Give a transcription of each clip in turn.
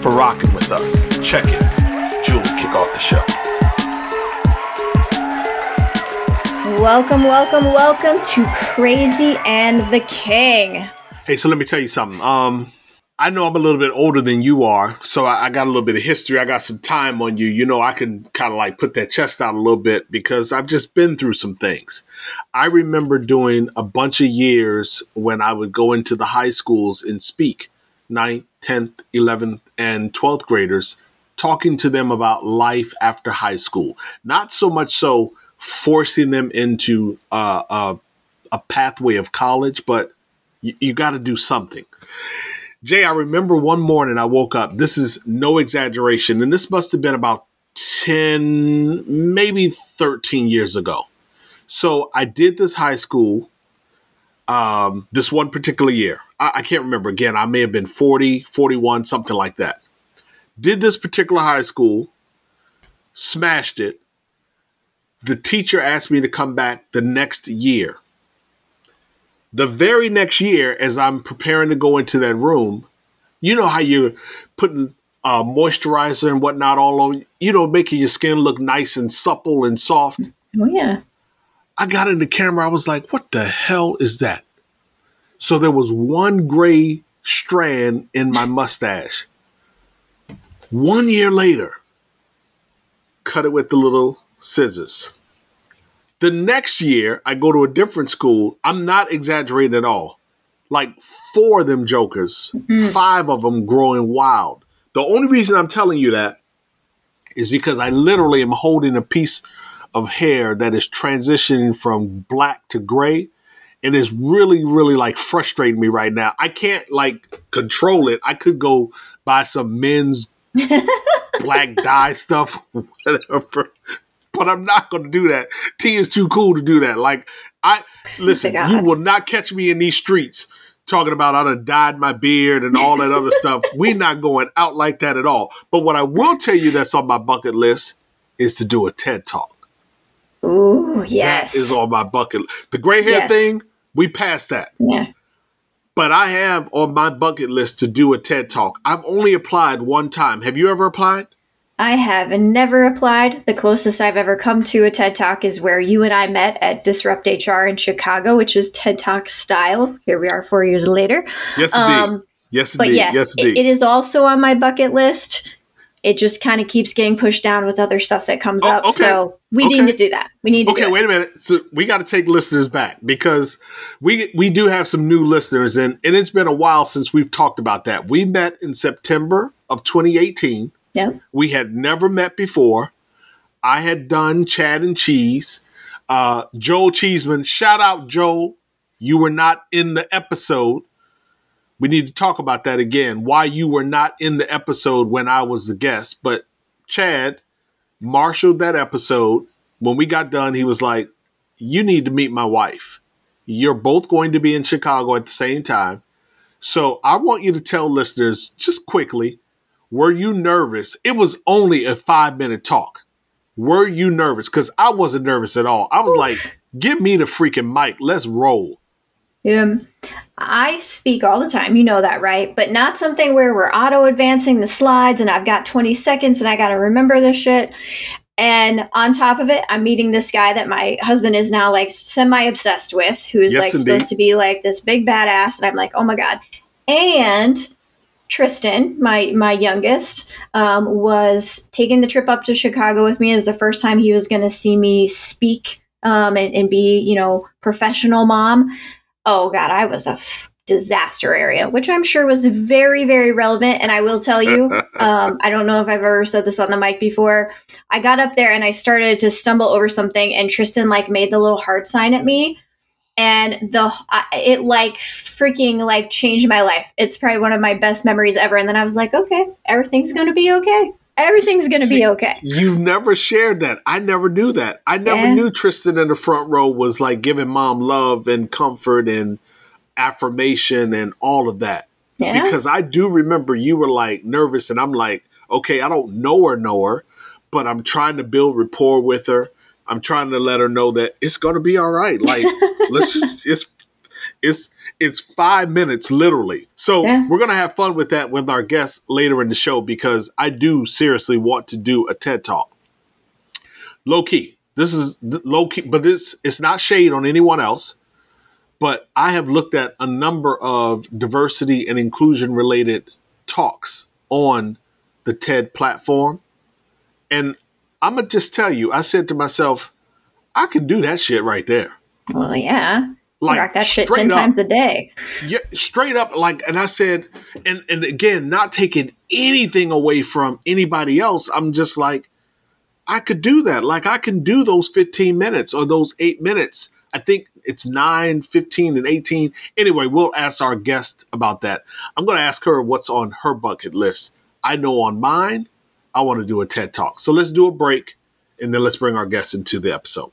for rocking with us. Check it. Julie, kick off the show. Welcome, welcome, welcome to Crazy and the King. Hey, so let me tell you something. Um, I know I'm a little bit older than you are, so I, I got a little bit of history. I got some time on you. You know, I can kind of like put that chest out a little bit because I've just been through some things. I remember doing a bunch of years when I would go into the high schools and speak, ninth, 10th, 11th, and 12th graders, talking to them about life after high school. Not so much so forcing them into uh, a, a pathway of college, but you, you got to do something. Jay, I remember one morning I woke up. This is no exaggeration, and this must have been about 10, maybe 13 years ago. So I did this high school um, this one particular year. I, I can't remember. Again, I may have been 40, 41, something like that. Did this particular high school, smashed it. The teacher asked me to come back the next year. The very next year, as I'm preparing to go into that room, you know how you're putting uh, moisturizer and whatnot all over, you know, making your skin look nice and supple and soft. Oh, yeah. I got in the camera. I was like, what the hell is that? So there was one gray strand in my mustache. One year later, cut it with the little scissors. The next year, I go to a different school. I'm not exaggerating at all. Like four of them jokers, mm-hmm. five of them growing wild. The only reason I'm telling you that is because I literally am holding a piece of hair that is transitioning from black to gray and it's really really like frustrating me right now i can't like control it i could go buy some men's black dye stuff whatever but i'm not going to do that t is too cool to do that like i listen you will not catch me in these streets talking about I done dyed my beard and all that other stuff. We're not going out like that at all. But what I will tell you that's on my bucket list is to do a TED talk. Ooh, yes. That is on my bucket. The gray hair yes. thing, we passed that. Yeah. But I have on my bucket list to do a TED talk. I've only applied one time. Have you ever applied? I have never applied. The closest I've ever come to a TED Talk is where you and I met at Disrupt HR in Chicago, which is TED Talk style. Here we are four years later. Yes, indeed. Um, yes, indeed. But yes, yes indeed. It, it is also on my bucket list it just kind of keeps getting pushed down with other stuff that comes oh, up. Okay. So we okay. need to do that. We need to. Okay, wait a minute. So we got to take listeners back because we we do have some new listeners, and and it's been a while since we've talked about that. We met in September of 2018. Yeah. We had never met before. I had done Chad and Cheese. Uh, Joel Cheesman, shout out Joel. You were not in the episode we need to talk about that again. Why you were not in the episode when I was the guest, but Chad marshaled that episode. When we got done, he was like, "You need to meet my wife. You're both going to be in Chicago at the same time." So I want you to tell listeners just quickly, were you nervous? It was only a five minute talk. Were you nervous? Because I wasn't nervous at all. I was like, give me the freaking mic. Let's roll. Yeah. I speak all the time, you know that, right? But not something where we're auto advancing the slides and I've got 20 seconds and I got to remember this shit. And on top of it, I'm meeting this guy that my husband is now like semi obsessed with, who is yes, like indeed. supposed to be like this big badass. And I'm like, oh my God. And Tristan, my my youngest, um, was taking the trip up to Chicago with me as the first time he was going to see me speak um, and, and be, you know, professional mom oh god, I was a f- disaster area, which I'm sure was very, very relevant. And I will tell you, um, I don't know if I've ever said this on the mic before. I got up there and I started to stumble over something, and Tristan like made the little heart sign at me. and the it like freaking like changed my life. It's probably one of my best memories ever. And then I was like, okay, everything's gonna be okay. Everything's gonna be okay. You've never shared that. I never knew that. I never yeah. knew Tristan in the front row was like giving mom love and comfort and affirmation and all of that. Yeah. Because I do remember you were like nervous, and I'm like, okay, I don't know her, know her, but I'm trying to build rapport with her. I'm trying to let her know that it's going to be all right. Like, let's just, it's, it's, it's five minutes literally. So yeah. we're going to have fun with that with our guests later in the show because I do seriously want to do a TED talk. Low key. This is low key, but this, it's not shade on anyone else. But I have looked at a number of diversity and inclusion related talks on the TED platform. And I'm going to just tell you, I said to myself, I can do that shit right there. Well, yeah. Like rock that shit 10 up, times a day. Yeah, straight up. Like, and I said, and, and again, not taking anything away from anybody else. I'm just like, I could do that. Like, I can do those 15 minutes or those eight minutes. I think it's 9, 15, and 18. Anyway, we'll ask our guest about that. I'm going to ask her what's on her bucket list. I know on mine, I want to do a TED Talk. So let's do a break and then let's bring our guests into the episode.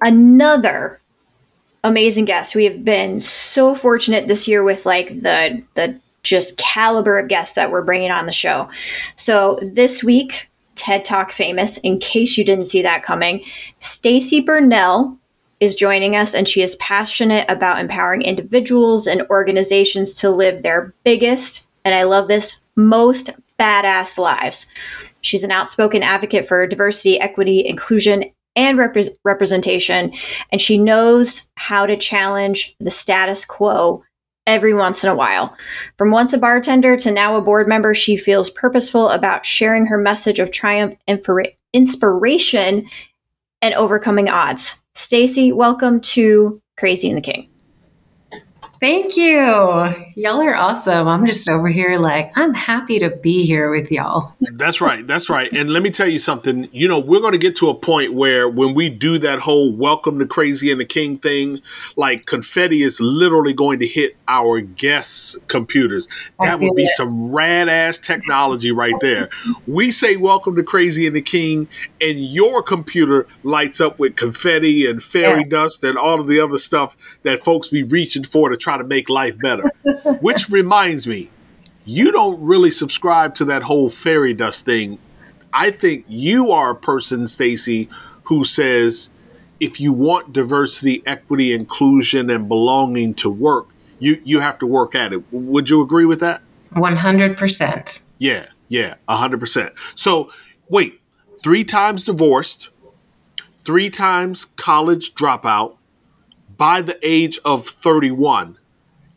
another amazing guest. We have been so fortunate this year with like the the just caliber of guests that we're bringing on the show. So this week, TED Talk famous, in case you didn't see that coming, Stacy Bernal is joining us, and she is passionate about empowering individuals and organizations to live their biggest, and I love this, most badass lives. She's an outspoken advocate for diversity, equity, inclusion, and rep- representation, and she knows how to challenge the status quo every once in a while. From once a bartender to now a board member, she feels purposeful about sharing her message of triumph, and inspiration, and overcoming odds. Stacy, welcome to Crazy and the King. Thank you. Y'all are awesome. I'm just over here like, I'm happy to be here with y'all. That's right. That's right. And let me tell you something. You know, we're going to get to a point where when we do that whole welcome to Crazy and the King thing, like confetti is literally going to hit our guests' computers. That would be it. some rad ass technology right there. We say welcome to Crazy and the King, and your computer lights up with confetti and fairy yes. dust and all of the other stuff that folks be reaching for to try to make life better. Which reminds me, you don't really subscribe to that whole fairy dust thing. I think you are a person, Stacy, who says if you want diversity, equity, inclusion, and belonging to work, you you have to work at it. Would you agree with that? One hundred percent. Yeah, yeah, hundred percent. So wait, three times divorced, three times college dropout, by the age of 31.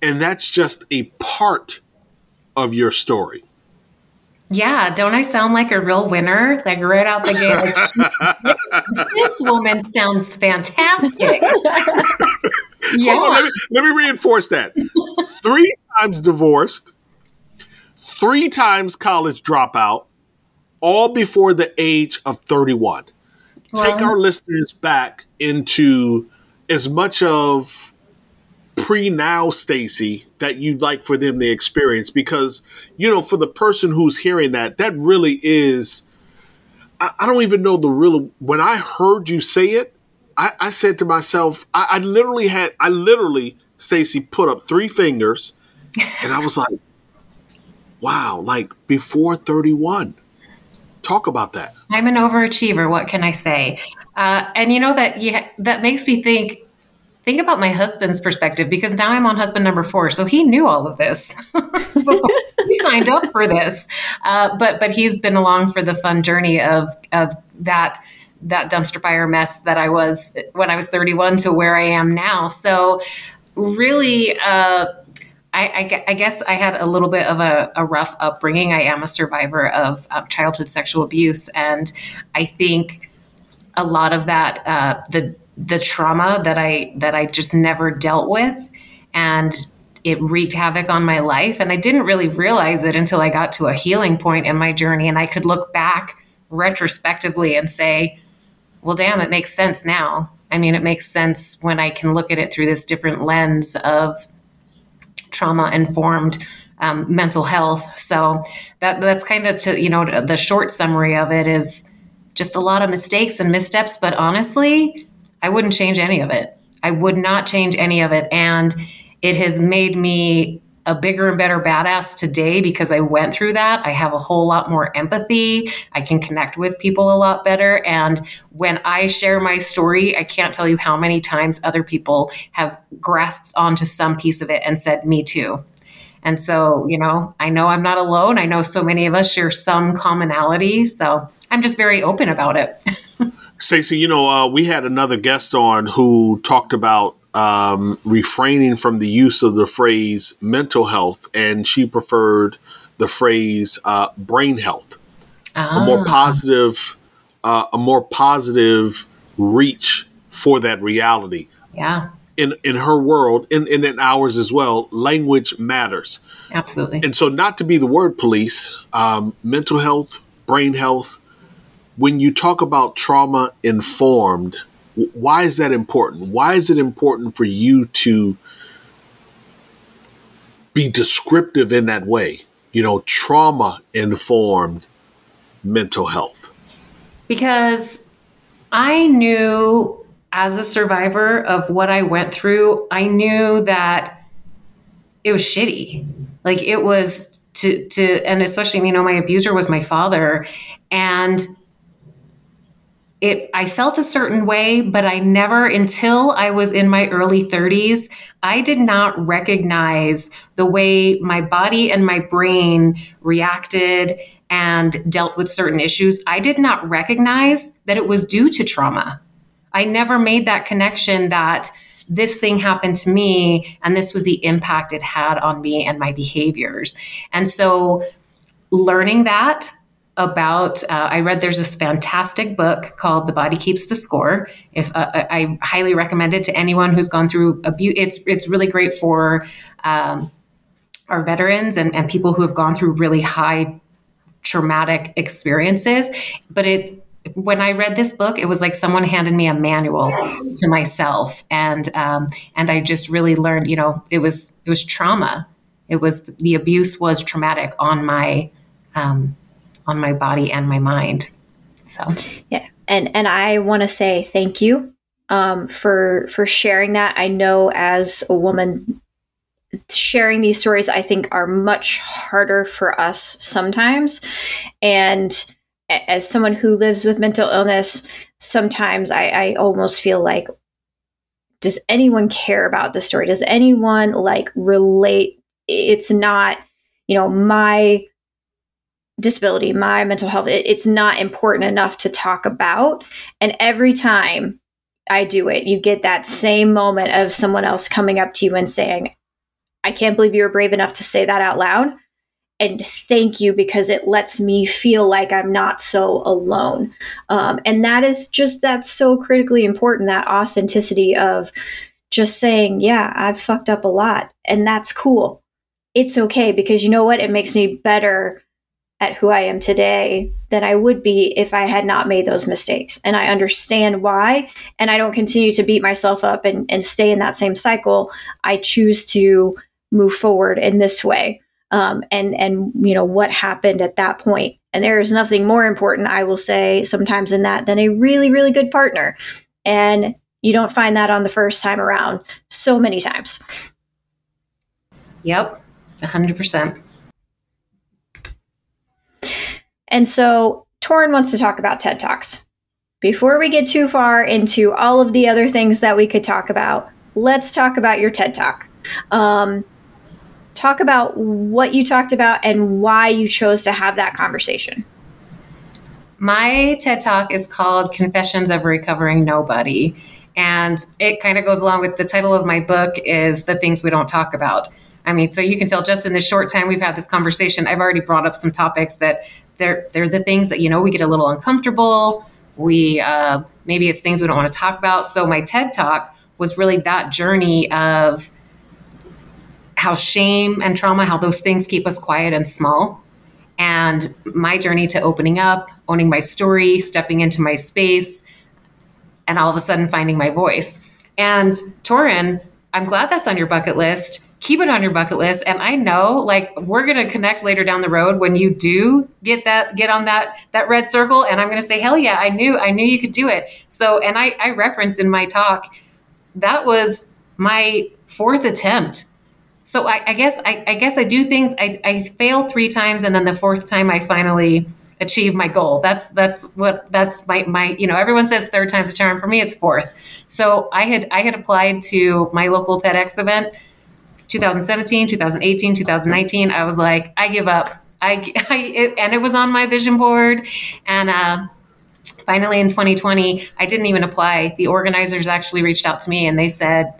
And that's just a part of your story. Yeah, don't I sound like a real winner? Like right out the gate. Like, this woman sounds fantastic. yeah. On, let, me, let me reinforce that. three times divorced, three times college dropout, all before the age of 31. Well, Take our listeners back into as much of pre now Stacy that you'd like for them to experience because you know for the person who's hearing that that really is I, I don't even know the real when I heard you say it I, I said to myself I, I literally had I literally Stacy put up three fingers and I was like wow like before 31 talk about that I'm an overachiever what can I say uh, and you know that you ha- that makes me think think about my husband's perspective because now I'm on husband number four, so he knew all of this he signed up for this. Uh, but but he's been along for the fun journey of of that that dumpster fire mess that I was when I was 31 to where I am now. So, really, uh, I, I, guess I had a little bit of a, a, rough upbringing. I am a survivor of um, childhood sexual abuse, and I think a lot of that uh, the the trauma that I that I just never dealt with, and it wreaked havoc on my life. And I didn't really realize it until I got to a healing point in my journey, and I could look back retrospectively and say, "Well, damn, it makes sense now." I mean, it makes sense when I can look at it through this different lens of trauma informed um, mental health. So that that's kind of to you know the short summary of it is just a lot of mistakes and missteps. But honestly, I wouldn't change any of it. I would not change any of it, and it has made me a bigger and better badass today because I went through that. I have a whole lot more empathy. I can connect with people a lot better. And when I share my story, I can't tell you how many times other people have grasped onto some piece of it and said, Me too. And so, you know, I know I'm not alone. I know so many of us share some commonality. So I'm just very open about it. Stacy, you know, uh, we had another guest on who talked about um, refraining from the use of the phrase mental health, and she preferred the phrase uh, brain health. A more ah. positive, uh, a more positive reach for that reality. Yeah. In in her world, and, and in ours as well, language matters. Absolutely. And so, not to be the word police, um, mental health, brain health. When you talk about trauma informed why is that important? Why is it important for you to be descriptive in that way? You know, trauma informed mental health. Because I knew as a survivor of what I went through, I knew that it was shitty. Like it was to to and especially you know my abuser was my father and it I felt a certain way, but I never until I was in my early 30s, I did not recognize the way my body and my brain reacted and dealt with certain issues. I did not recognize that it was due to trauma. I never made that connection that this thing happened to me and this was the impact it had on me and my behaviors. And so learning that about uh, i read there's this fantastic book called the body keeps the score if uh, i highly recommend it to anyone who's gone through abuse it's it's really great for um, our veterans and, and people who have gone through really high traumatic experiences but it when I read this book, it was like someone handed me a manual to myself, and um, and I just really learned. You know, it was it was trauma. It was the abuse was traumatic on my um, on my body and my mind. So yeah, and and I want to say thank you um, for for sharing that. I know as a woman, sharing these stories I think are much harder for us sometimes, and as someone who lives with mental illness, sometimes I, I almost feel like does anyone care about the story? Does anyone like relate? It's not, you know, my disability, my mental health, it, it's not important enough to talk about. And every time I do it, you get that same moment of someone else coming up to you and saying, I can't believe you were brave enough to say that out loud. And thank you because it lets me feel like I'm not so alone. Um, and that is just, that's so critically important that authenticity of just saying, yeah, I've fucked up a lot. And that's cool. It's okay because you know what? It makes me better at who I am today than I would be if I had not made those mistakes. And I understand why. And I don't continue to beat myself up and, and stay in that same cycle. I choose to move forward in this way. Um, and and you know what happened at that point. And there is nothing more important, I will say, sometimes in that than a really, really good partner. And you don't find that on the first time around so many times. Yep, 100%. And so Torin wants to talk about TED Talks. Before we get too far into all of the other things that we could talk about, let's talk about your TED Talk. Um, talk about what you talked about and why you chose to have that conversation. My TED Talk is called Confessions of Recovering Nobody. And it kind of goes along with the title of my book is The Things We Don't Talk About. I mean, so you can tell just in the short time we've had this conversation, I've already brought up some topics that they're they're the things that you know we get a little uncomfortable. We uh, maybe it's things we don't want to talk about. So my TED talk was really that journey of how shame and trauma, how those things keep us quiet and small. And my journey to opening up, owning my story, stepping into my space, and all of a sudden finding my voice. And Torin, I'm glad that's on your bucket list. Keep it on your bucket list. And I know like we're gonna connect later down the road when you do get that get on that that red circle. And I'm gonna say, hell yeah, I knew I knew you could do it. So and I, I referenced in my talk, that was my fourth attempt. So I, I guess I, I, guess I do things I, I fail three times and then the fourth time I finally achieve my goal. That's that's what that's my my you know everyone says third time's a charm for me it's fourth. So I had I had applied to my local TEDx event 2017, 2018, 2019. I was like I give up. I, I it, and it was on my vision board and uh, finally in 2020 I didn't even apply. The organizers actually reached out to me and they said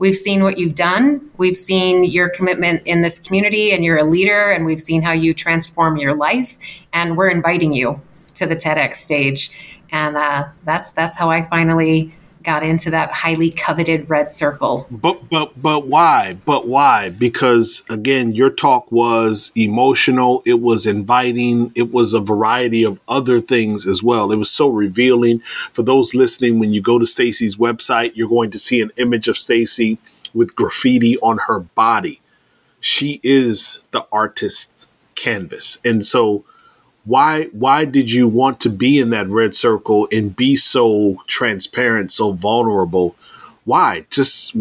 We've seen what you've done. We've seen your commitment in this community, and you're a leader, and we've seen how you transform your life. And we're inviting you to the TEDx stage. And uh, that's that's how I finally got into that highly coveted red circle. But but but why? But why? Because again, your talk was emotional, it was inviting, it was a variety of other things as well. It was so revealing. For those listening, when you go to Stacy's website, you're going to see an image of Stacy with graffiti on her body. She is the artist canvas. And so why why did you want to be in that red circle and be so transparent so vulnerable? Why? Just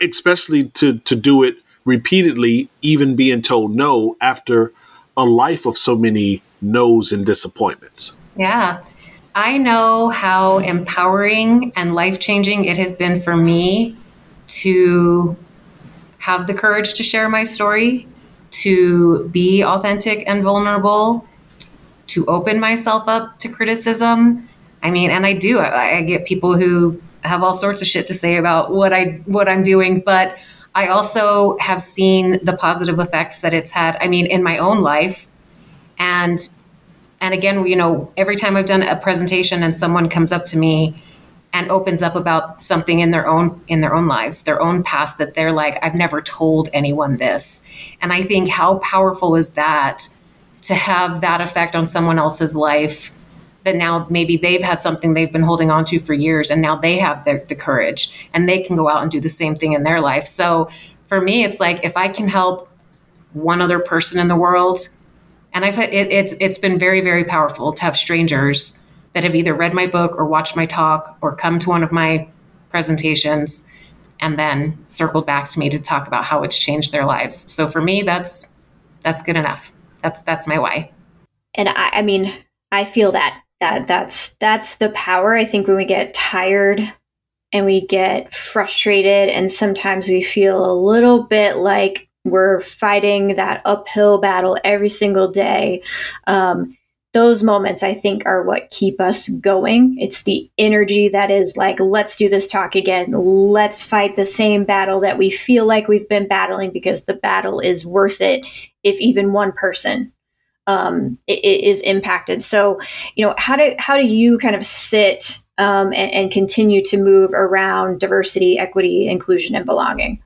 especially to to do it repeatedly even being told no after a life of so many no's and disappointments. Yeah. I know how empowering and life-changing it has been for me to have the courage to share my story to be authentic and vulnerable, to open myself up to criticism. I mean, and I do. I, I, get people who have all sorts of shit to say about what I what I'm doing, but I also have seen the positive effects that it's had. I mean, in my own life, and and again, you know, every time I've done a presentation and someone comes up to me and opens up about something in their own in their own lives their own past that they're like i've never told anyone this. And i think how powerful is that to have that effect on someone else's life that now maybe they've had something they've been holding on to for years and now they have the, the courage and they can go out and do the same thing in their life. So for me it's like if i can help one other person in the world and i've it, it's it's been very very powerful to have strangers that have either read my book or watched my talk or come to one of my presentations and then circled back to me to talk about how it's changed their lives. So for me, that's that's good enough. That's that's my why. And I, I mean, I feel that that that's that's the power. I think when we get tired and we get frustrated, and sometimes we feel a little bit like we're fighting that uphill battle every single day. Um, those moments I think are what keep us going. It's the energy that is like, let's do this talk again. Let's fight the same battle that we feel like we've been battling because the battle is worth it if even one person um, is impacted. So, you know, how do how do you kind of sit um, and, and continue to move around diversity, equity, inclusion, and belonging?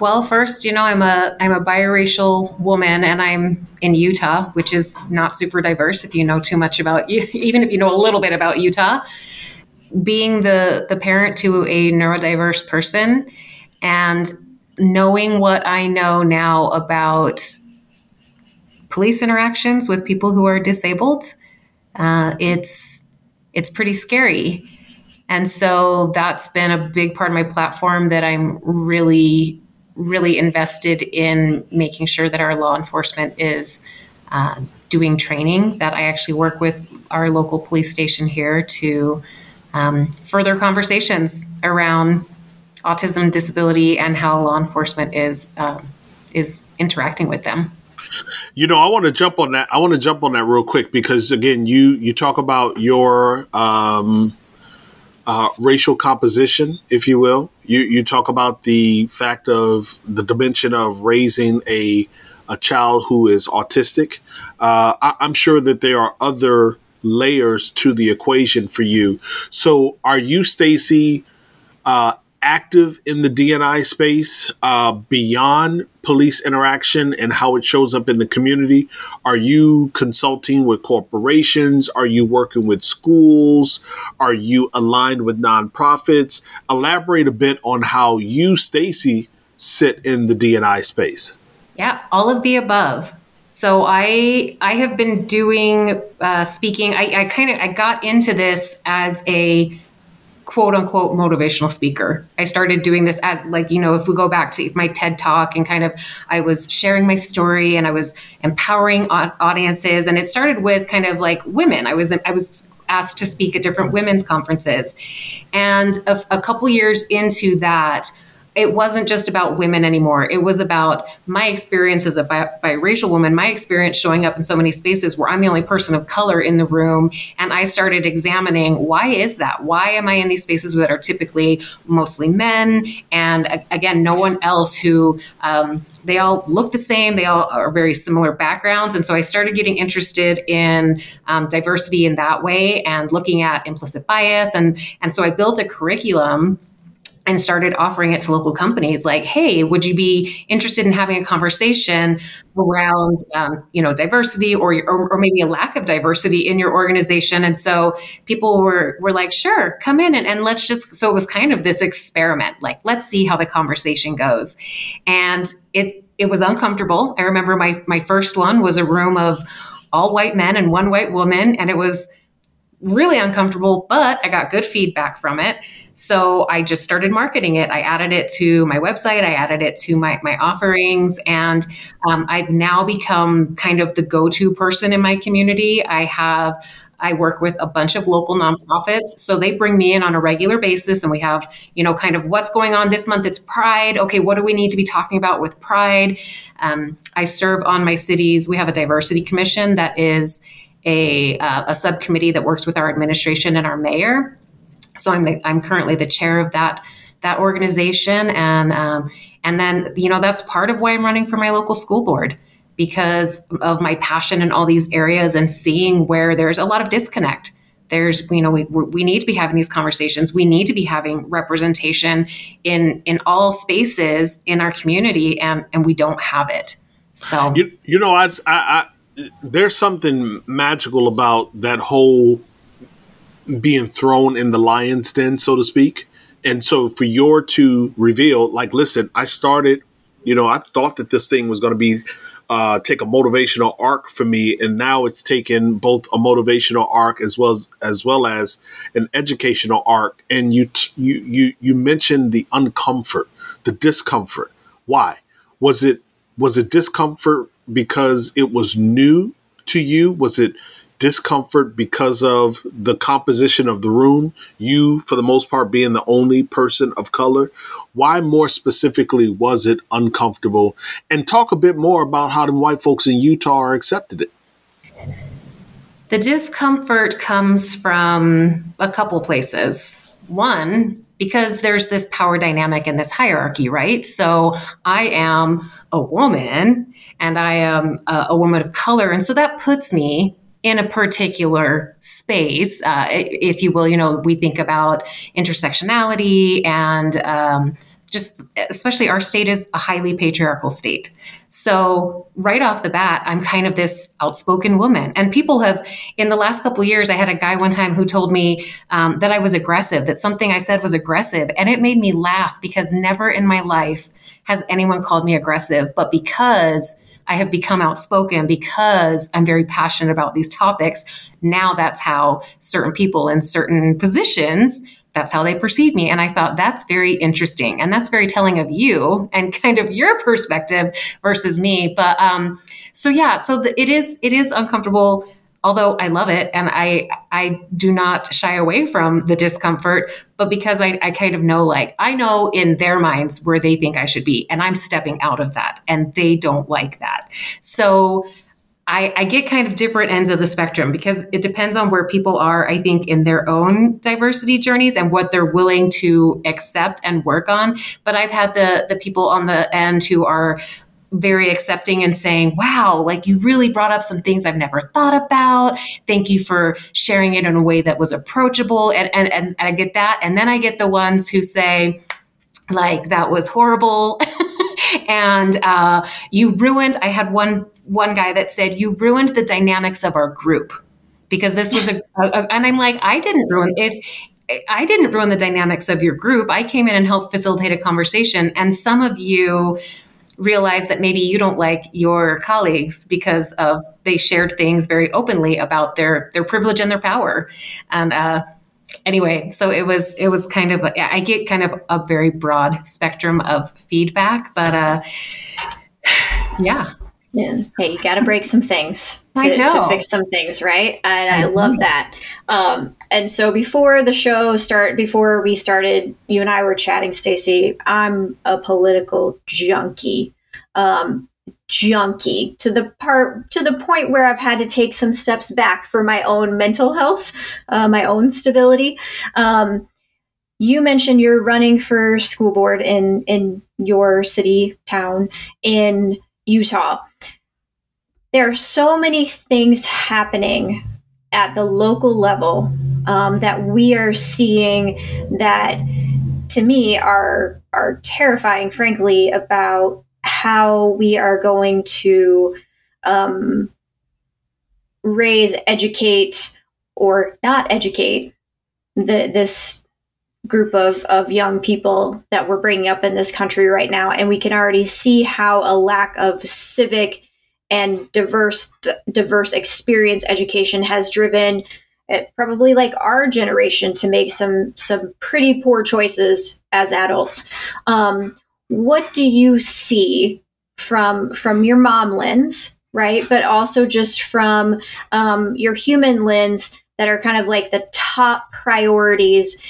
Well, first, you know, I'm a I'm a biracial woman, and I'm in Utah, which is not super diverse. If you know too much about you, even if you know a little bit about Utah, being the the parent to a neurodiverse person, and knowing what I know now about police interactions with people who are disabled, uh, it's it's pretty scary. And so that's been a big part of my platform that I'm really really invested in making sure that our law enforcement is uh, doing training that I actually work with our local police station here to um, further conversations around autism, disability, and how law enforcement is uh, is interacting with them. You know, I want to jump on that. I want to jump on that real quick because again, you you talk about your um, uh, racial composition, if you will. You you talk about the fact of the dimension of raising a a child who is autistic. Uh, I, I'm sure that there are other layers to the equation for you. So, are you, Stacy, uh, active in the DNI space uh, beyond police interaction and how it shows up in the community? Are you consulting with corporations? Are you working with schools? Are you aligned with nonprofits? Elaborate a bit on how you, Stacy, sit in the DNI space. Yeah, all of the above. So I I have been doing uh, speaking. I, I kind of I got into this as a quote unquote motivational speaker. I started doing this as like, you know, if we go back to my TED talk and kind of I was sharing my story and I was empowering audiences and it started with kind of like women. I was I was asked to speak at different women's conferences. And a, a couple years into that, it wasn't just about women anymore. It was about my experience as a bi- biracial woman, my experience showing up in so many spaces where I'm the only person of color in the room. And I started examining why is that? Why am I in these spaces that are typically mostly men? And again, no one else who um, they all look the same, they all are very similar backgrounds. And so I started getting interested in um, diversity in that way and looking at implicit bias. And, and so I built a curriculum and started offering it to local companies like hey would you be interested in having a conversation around um, you know diversity or, or, or maybe a lack of diversity in your organization? And so people were were like sure come in and, and let's just so it was kind of this experiment like let's see how the conversation goes. And it it was uncomfortable. I remember my my first one was a room of all white men and one white woman and it was really uncomfortable but i got good feedback from it so I just started marketing it. I added it to my website. I added it to my, my offerings. And um, I've now become kind of the go to person in my community. I have I work with a bunch of local nonprofits. So they bring me in on a regular basis and we have, you know, kind of what's going on this month. It's Pride. Okay, what do we need to be talking about with Pride? Um, I serve on my city's, we have a diversity commission that is a, uh, a subcommittee that works with our administration and our mayor. So I'm the, I'm currently the chair of that that organization, and um, and then you know that's part of why I'm running for my local school board because of my passion in all these areas and seeing where there's a lot of disconnect. There's you know we we need to be having these conversations. We need to be having representation in in all spaces in our community, and and we don't have it. So you you know I, I, I there's something magical about that whole being thrown in the lion's den, so to speak. And so for your to reveal, like, listen, I started, you know, I thought that this thing was going to be uh, take a motivational arc for me, and now it's taken both a motivational arc as well as as well as an educational arc. And you you you you mentioned the uncomfort, the discomfort. Why was it was it discomfort because it was new to you? Was it discomfort because of the composition of the room, you, for the most part, being the only person of color. Why more specifically was it uncomfortable? And talk a bit more about how the white folks in Utah are accepted it. The discomfort comes from a couple places. One, because there's this power dynamic in this hierarchy, right? So I am a woman and I am a, a woman of color. And so that puts me in a particular space, uh, if you will. You know, we think about intersectionality and um, just especially our state is a highly patriarchal state. So right off the bat, I'm kind of this outspoken woman, and people have in the last couple years. I had a guy one time who told me um, that I was aggressive, that something I said was aggressive, and it made me laugh because never in my life has anyone called me aggressive, but because I have become outspoken because I'm very passionate about these topics. Now that's how certain people in certain positions that's how they perceive me. And i thought that's very interesting. And that's very telling of you and kind of your perspective versus me. But um so yeah so the, it is it is uncomfortable although i love it. And i i do not shy away from the discomfort but because I, I kind of know, like, I know in their minds where they think I should be, and I'm stepping out of that, and they don't like that. So I, I, get kind of different ends of the spectrum because it depends on where people are, I think, in their own diversity journeys and what they're willing to accept and work on. But I've had the the people on the end who are very accepting and saying, wow, like you really brought up some things I've never thought about. Thank you for sharing it in a way that was approachable. And, and, and, I get that. And then I get the ones who say, like, that was horrible. and uh, you ruined, I had one, one guy that said, you ruined the dynamics of our group because this was a, a, a and I'm like, I didn't ruin, if, I didn't ruin the dynamics of your group. I came in and helped facilitate a conversation. And some of you realize that maybe you don't like your colleagues because of they shared things very openly about their their privilege and their power. And uh, anyway so it was it was kind of i get kind of a very broad spectrum of feedback but uh yeah yeah. Hey, you got to break some things to, to, fix some things, right? And I, I love that. Um, and so before the show start, before we started, you and I were chatting, Stacy. I'm a political junkie, um, junkie to the part to the point where I've had to take some steps back for my own mental health, uh, my own stability. Um, you mentioned you're running for school board in in your city town in Utah there are so many things happening at the local level um, that we are seeing that to me are are terrifying frankly about how we are going to um, raise educate or not educate the, this group of, of young people that we're bringing up in this country right now. And we can already see how a lack of civic and diverse diverse experience education has driven uh, probably like our generation to make some some pretty poor choices as adults. Um, what do you see from from your mom lens right? But also just from um, your human lens that are kind of like the top priorities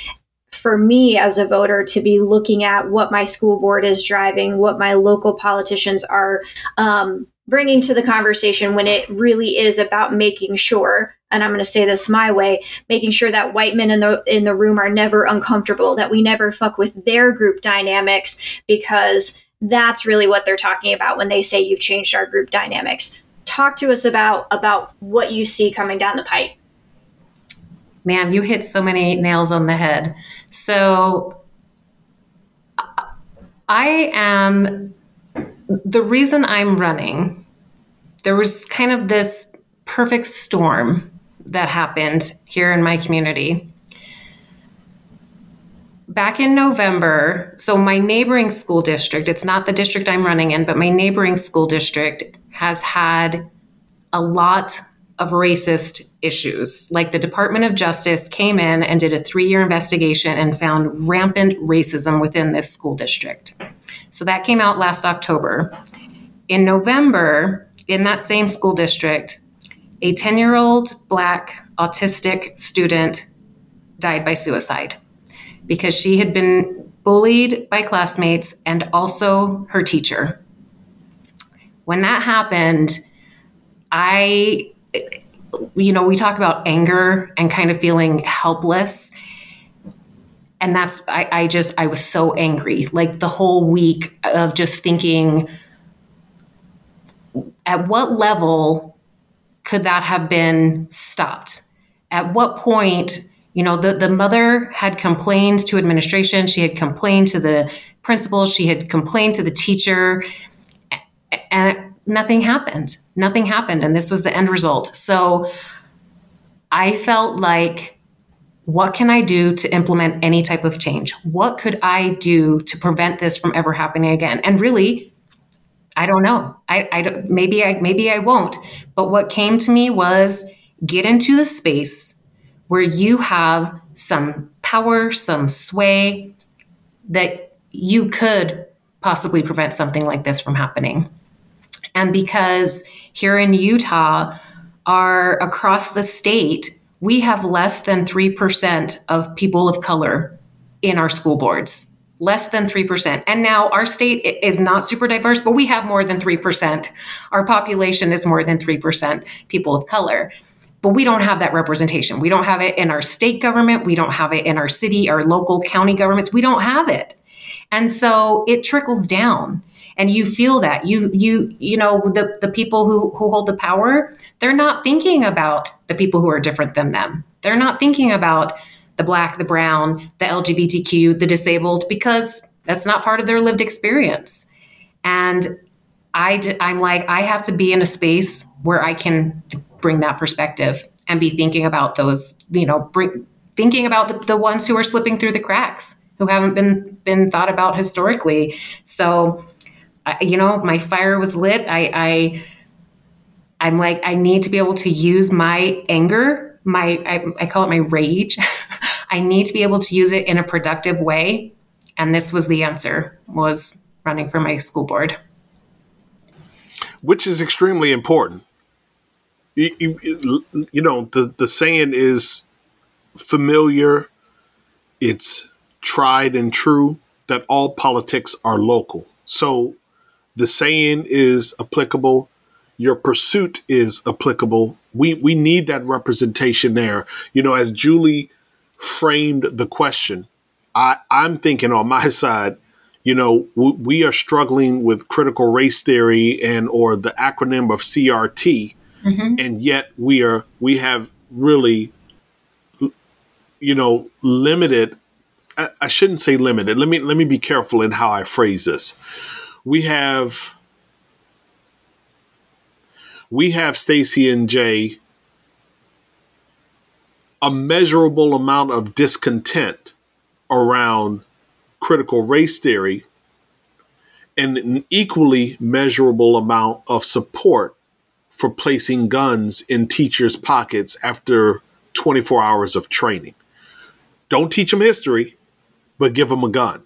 for me as a voter to be looking at what my school board is driving, what my local politicians are um, bringing to the conversation when it really is about making sure and i'm going to say this my way making sure that white men in the in the room are never uncomfortable that we never fuck with their group dynamics because that's really what they're talking about when they say you've changed our group dynamics. Talk to us about about what you see coming down the pipe. Man you hit so many nails on the head. So i am the reason i'm running there was kind of this perfect storm that happened here in my community. Back in November, so my neighboring school district, it's not the district I'm running in, but my neighboring school district has had a lot of racist issues. Like the Department of Justice came in and did a three year investigation and found rampant racism within this school district. So that came out last October. In November, in that same school district, a 10 year old black autistic student died by suicide because she had been bullied by classmates and also her teacher. When that happened, I, you know, we talk about anger and kind of feeling helpless. And that's, I, I just, I was so angry. Like the whole week of just thinking, at what level could that have been stopped? At what point, you know, the, the mother had complained to administration, she had complained to the principal, she had complained to the teacher, and nothing happened. Nothing happened. And this was the end result. So I felt like, what can I do to implement any type of change? What could I do to prevent this from ever happening again? And really, I don't know. I, I don't, maybe I maybe I won't. But what came to me was get into the space where you have some power, some sway that you could possibly prevent something like this from happening. And because here in Utah, are across the state, we have less than 3% of people of color in our school boards, less than 3%. And now our state is not super diverse, but we have more than 3%. Our population is more than 3% people of color. But we don't have that representation. We don't have it in our state government. We don't have it in our city, our local county governments. We don't have it. And so it trickles down and you feel that you you you know the the people who who hold the power they're not thinking about the people who are different than them they're not thinking about the black the brown the lgbtq the disabled because that's not part of their lived experience and i i'm like i have to be in a space where i can bring that perspective and be thinking about those you know bring thinking about the, the ones who are slipping through the cracks who haven't been been thought about historically so you know, my fire was lit. I, I, I'm like, I need to be able to use my anger, my, I, I call it my rage. I need to be able to use it in a productive way. And this was the answer was running for my school board. Which is extremely important. You, you, you know, the, the saying is familiar. It's tried and true that all politics are local. So the saying is applicable. Your pursuit is applicable. We we need that representation there. You know, as Julie framed the question, I I'm thinking on my side. You know, we are struggling with critical race theory and or the acronym of CRT, mm-hmm. and yet we are we have really, you know, limited. I, I shouldn't say limited. Let me let me be careful in how I phrase this we have we have Stacy and Jay a measurable amount of discontent around critical race theory and an equally measurable amount of support for placing guns in teachers' pockets after 24 hours of training. Don't teach them history, but give them a gun.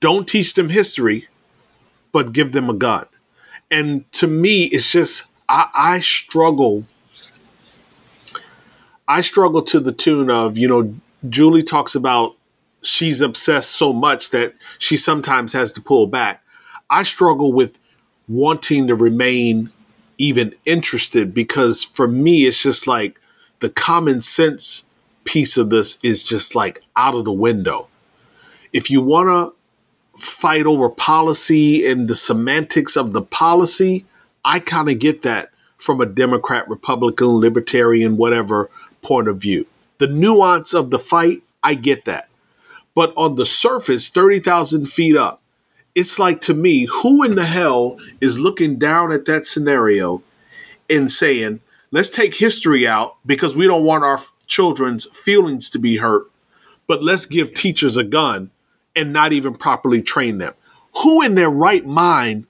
Don't teach them history, but give them a gun. And to me, it's just I, I struggle. I struggle to the tune of, you know, Julie talks about she's obsessed so much that she sometimes has to pull back. I struggle with wanting to remain even interested because for me, it's just like the common sense piece of this is just like out of the window. If you want to fight over policy and the semantics of the policy, I kind of get that from a Democrat, Republican, Libertarian, whatever point of view. The nuance of the fight, I get that. But on the surface, 30,000 feet up, it's like to me, who in the hell is looking down at that scenario and saying, let's take history out because we don't want our children's feelings to be hurt, but let's give teachers a gun and not even properly train them. Who in their right mind?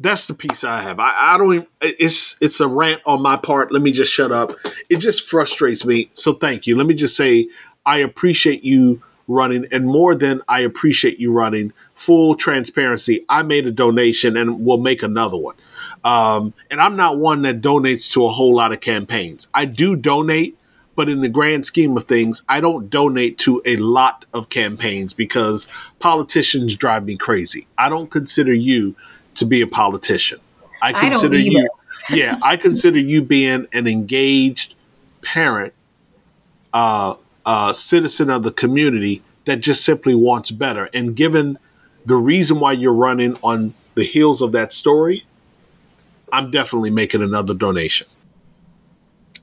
That's the piece I have. I, I don't. Even, it's it's a rant on my part. Let me just shut up. It just frustrates me. So thank you. Let me just say I appreciate you running, and more than I appreciate you running. Full transparency. I made a donation, and we'll make another one. Um, and I'm not one that donates to a whole lot of campaigns. I do donate but in the grand scheme of things, I don't donate to a lot of campaigns because politicians drive me crazy. I don't consider you to be a politician. I consider I you, yeah, I consider you being an engaged parent, uh, uh, citizen of the community that just simply wants better. And given the reason why you're running on the heels of that story, I'm definitely making another donation.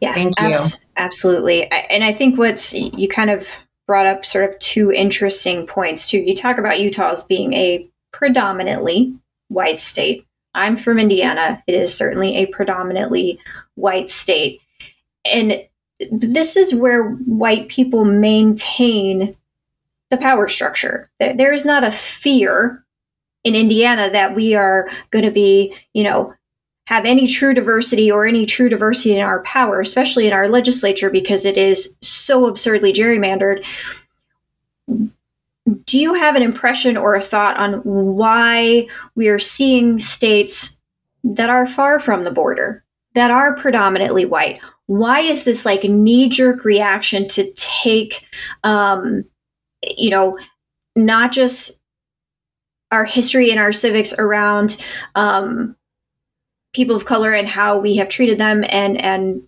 Yeah, thank you. Abs- absolutely. And I think what's you kind of brought up sort of two interesting points too. You talk about Utah as being a predominantly white state. I'm from Indiana. It is certainly a predominantly white state. And this is where white people maintain the power structure. There is not a fear in Indiana that we are going to be, you know, have any true diversity or any true diversity in our power, especially in our legislature, because it is so absurdly gerrymandered. Do you have an impression or a thought on why we are seeing states that are far from the border, that are predominantly white? why is this like a knee jerk reaction to take, um, you know, not just our history and our civics around um, people of color and how we have treated them and and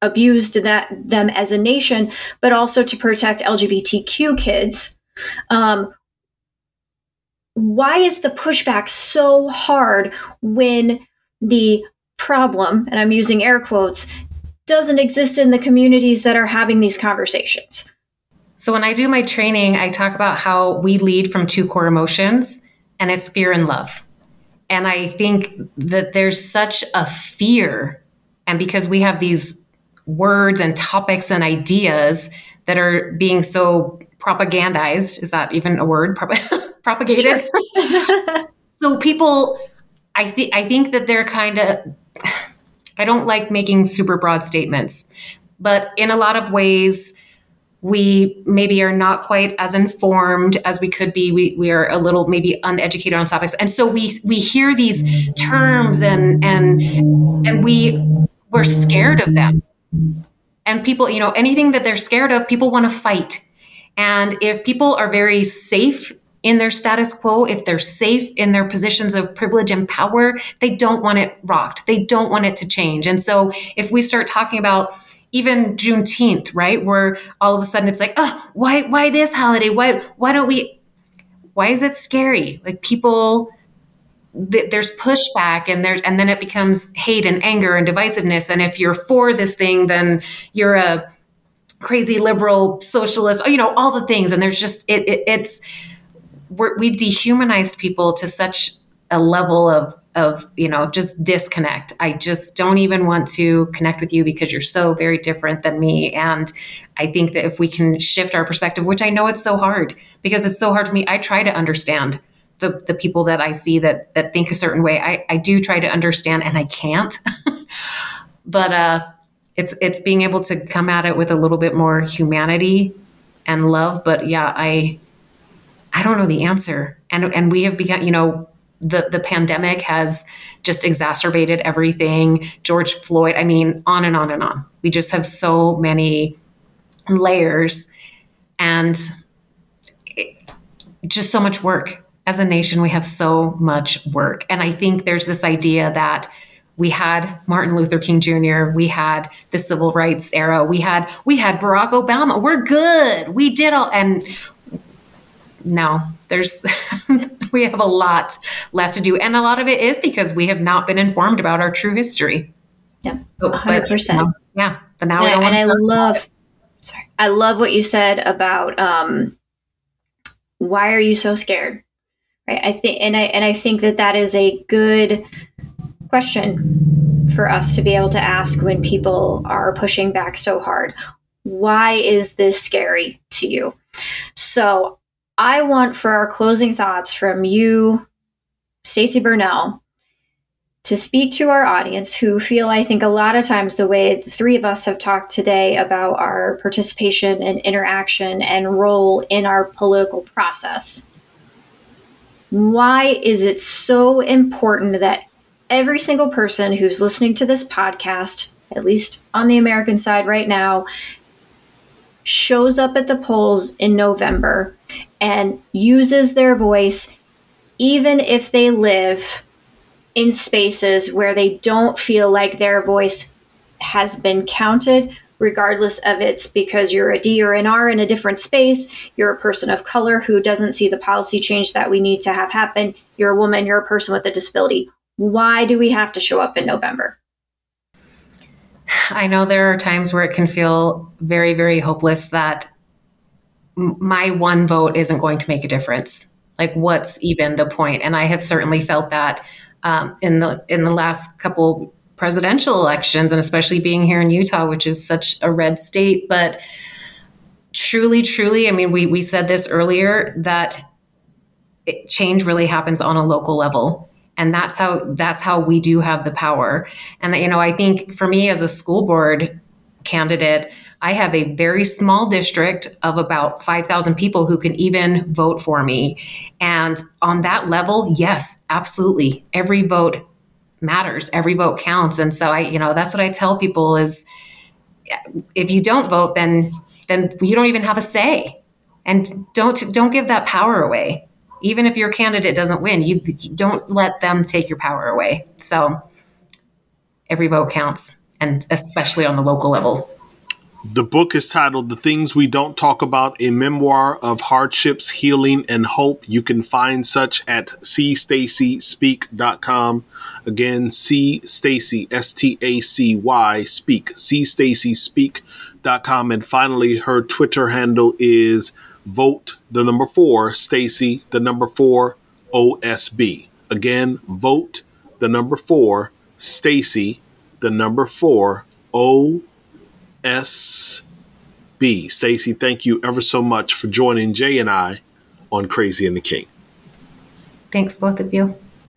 abused that them as a nation, but also to protect LGBTQ kids. Um, why is the pushback so hard when the problem, and I'm using air quotes, doesn't exist in the communities that are having these conversations? So when I do my training, I talk about how we lead from two core emotions, and it's fear and love. And I think that there's such a fear, and because we have these words and topics and ideas that are being so propagandized, is that even a word? propagated. so people, I think, I think that they're kind of. I don't like making super broad statements, but in a lot of ways, we maybe are not quite as informed as we could be we, we are a little maybe uneducated on topics and so we we hear these terms and and and we we're scared of them and people you know anything that they're scared of people want to fight and if people are very safe in their status quo, if they're safe in their positions of privilege and power, they don't want it rocked. They don't want it to change. And so if we start talking about even Juneteenth, right? Where all of a sudden it's like, oh, why, why this holiday? Why, why don't we? Why is it scary? Like people, th- there's pushback, and there's, and then it becomes hate and anger and divisiveness. And if you're for this thing, then you're a crazy liberal socialist. You know all the things, and there's just it, it it's we've dehumanized people to such a level of of you know just disconnect i just don't even want to connect with you because you're so very different than me and i think that if we can shift our perspective which i know it's so hard because it's so hard for me i try to understand the, the people that i see that that think a certain way i, I do try to understand and i can't but uh it's it's being able to come at it with a little bit more humanity and love but yeah i i don't know the answer and and we have begun you know the the pandemic has just exacerbated everything. George Floyd, I mean, on and on and on. We just have so many layers and it, just so much work. As a nation, we have so much work. And I think there's this idea that we had Martin Luther King Jr., we had the civil rights era, we had we had Barack Obama. We're good. We did all and no, there's we have a lot left to do, and a lot of it is because we have not been informed about our true history. Yeah, hundred percent. Yeah, but now and, I, and I love. Sorry, I love what you said about um, why are you so scared? Right. I think, and I and I think that that is a good question for us to be able to ask when people are pushing back so hard. Why is this scary to you? So I want for our closing thoughts from you, Stacy Bernal, to speak to our audience who feel, I think, a lot of times the way the three of us have talked today about our participation and interaction and role in our political process. Why is it so important that every single person who's listening to this podcast, at least on the American side right now, shows up at the polls in November and uses their voice, even if they live in spaces where they don't feel like their voice has been counted, regardless of it's because you're a D or an R in a different space, you're a person of color who doesn't see the policy change that we need to have happen, you're a woman, you're a person with a disability. Why do we have to show up in November? I know there are times where it can feel very, very hopeless that my one vote isn't going to make a difference. Like, what's even the point? And I have certainly felt that um, in the in the last couple presidential elections, and especially being here in Utah, which is such a red state. But truly, truly, I mean, we we said this earlier that it, change really happens on a local level. And that's how that's how we do have the power. And you know i think for me as a school board candidate i have a very small district of about 5000 people who can even vote for me. And on that level yes absolutely. Every vote matters. Every vote counts. And so I, you know, that's what I tell people is if you don't vote, then then you don't even have a say. And don't don't give that power away. Even if your candidate doesn't win, you, don't let them take your power away. So every vote counts, and especially on the local level. The book is titled The Things We Don't Talk About, a memoir of hardships, healing, and hope. You can find such at cstacyspeak.com. Again, C Stacy, S T A C Y, speak, C Stacy speak.com. And finally, her Twitter handle is vote the number four, Stacy, the number four, OSB. Again, vote the number four, Stacy, the number four, O S B. Stacy, thank you ever so much for joining Jay and I on Crazy and the King. Thanks, both of you.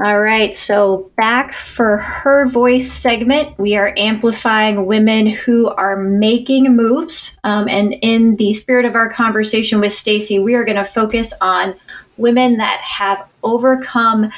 All right, so back for her voice segment, we are amplifying women who are making moves. Um, and in the spirit of our conversation with Stacy, we are going to focus on women that have overcome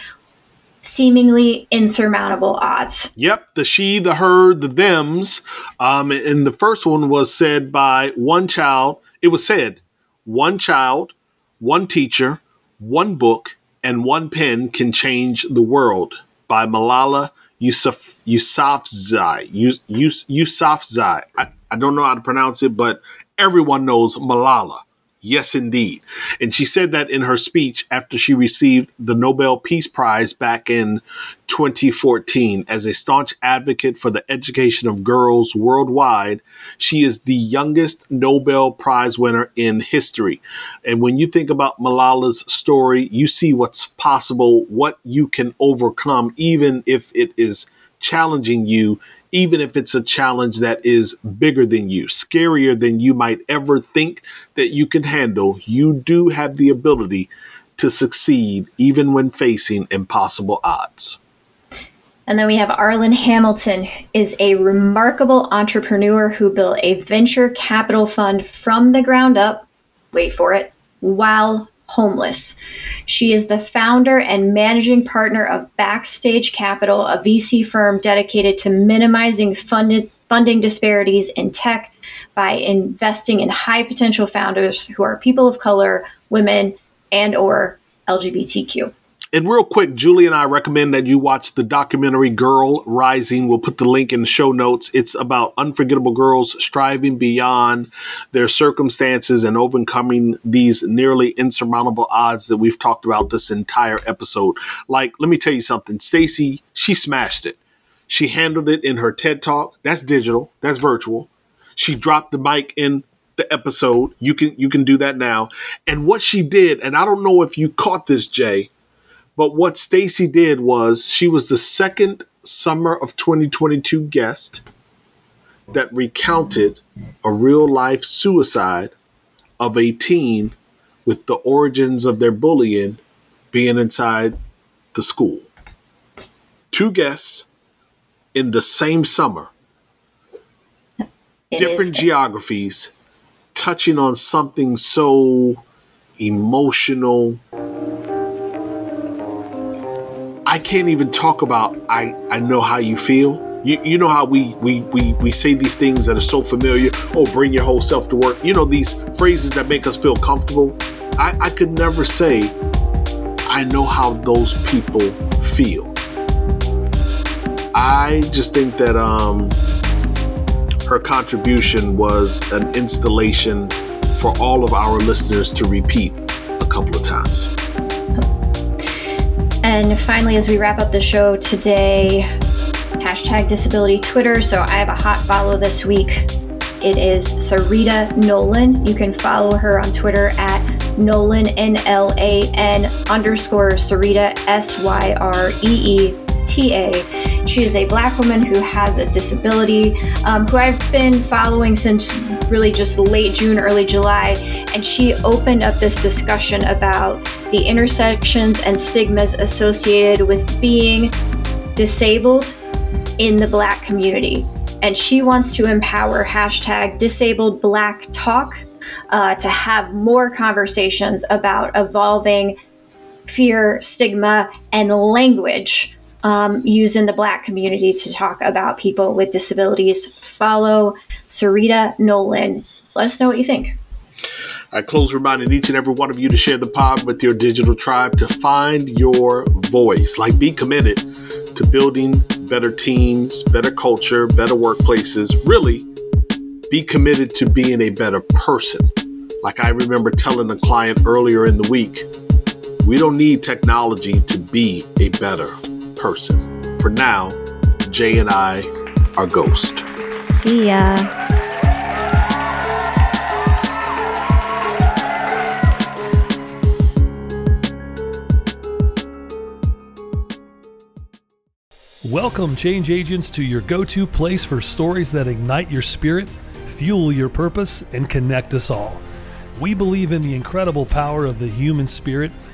seemingly insurmountable odds. Yep, the she, the her, the thems. Um, and the first one was said by one child. It was said, one child, one teacher, one book, and one pen can change the world by Malala Yousaf, Yousafzai. Yousafzai. I, I don't know how to pronounce it, but everyone knows Malala. Yes, indeed. And she said that in her speech after she received the Nobel Peace Prize back in 2014. As a staunch advocate for the education of girls worldwide, she is the youngest Nobel Prize winner in history. And when you think about Malala's story, you see what's possible, what you can overcome, even if it is challenging you even if it's a challenge that is bigger than you, scarier than you might ever think that you can handle, you do have the ability to succeed even when facing impossible odds. And then we have Arlan Hamilton is a remarkable entrepreneur who built a venture capital fund from the ground up. Wait for it. While homeless. She is the founder and managing partner of Backstage Capital, a VC firm dedicated to minimizing funded, funding disparities in tech by investing in high potential founders who are people of color, women, and or LGBTQ. And real quick, Julie and I recommend that you watch the documentary Girl Rising. We'll put the link in the show notes. It's about unforgettable girls striving beyond their circumstances and overcoming these nearly insurmountable odds that we've talked about this entire episode. Like, let me tell you something. Stacy, she smashed it. She handled it in her TED Talk. That's digital. That's virtual. She dropped the mic in the episode. You can you can do that now. And what she did, and I don't know if you caught this, Jay but what Stacy did was she was the second summer of 2022 guest that recounted a real life suicide of a teen with the origins of their bullying being inside the school. Two guests in the same summer, it different is. geographies, touching on something so emotional I can't even talk about I, I know how you feel. You, you know how we, we, we, we say these things that are so familiar. Oh, bring your whole self to work. You know, these phrases that make us feel comfortable. I, I could never say, I know how those people feel. I just think that um, her contribution was an installation for all of our listeners to repeat a couple of times. And finally, as we wrap up the show today, hashtag disability Twitter. So I have a hot follow this week. It is Syreeta Nolan. You can follow her on Twitter at Nolan, N L A N underscore Syreeta, S Y R E E T A. She is a black woman who has a disability, um, who I've been following since really just late June, early July. And she opened up this discussion about the intersections and stigmas associated with being disabled in the black community. And she wants to empower hashtag disabled black talk uh, to have more conversations about evolving fear, stigma, and language um, used in the Black community to talk about people with disabilities. Follow Syreeta Nolan. Let us know what you think. I close reminding each and every one of you to share the pod with your digital tribe to find your voice. Like, be committed to building better teams, better culture, better workplaces. Really, be committed to being a better person. Like I remember telling a client earlier in the week, we don't need technology to be a better person. For now, Jay and I are Ghost. See ya. Welcome, change agents, to your go to place for stories that ignite your spirit, fuel your purpose, and connect us all. We believe in the incredible power of the human spirit,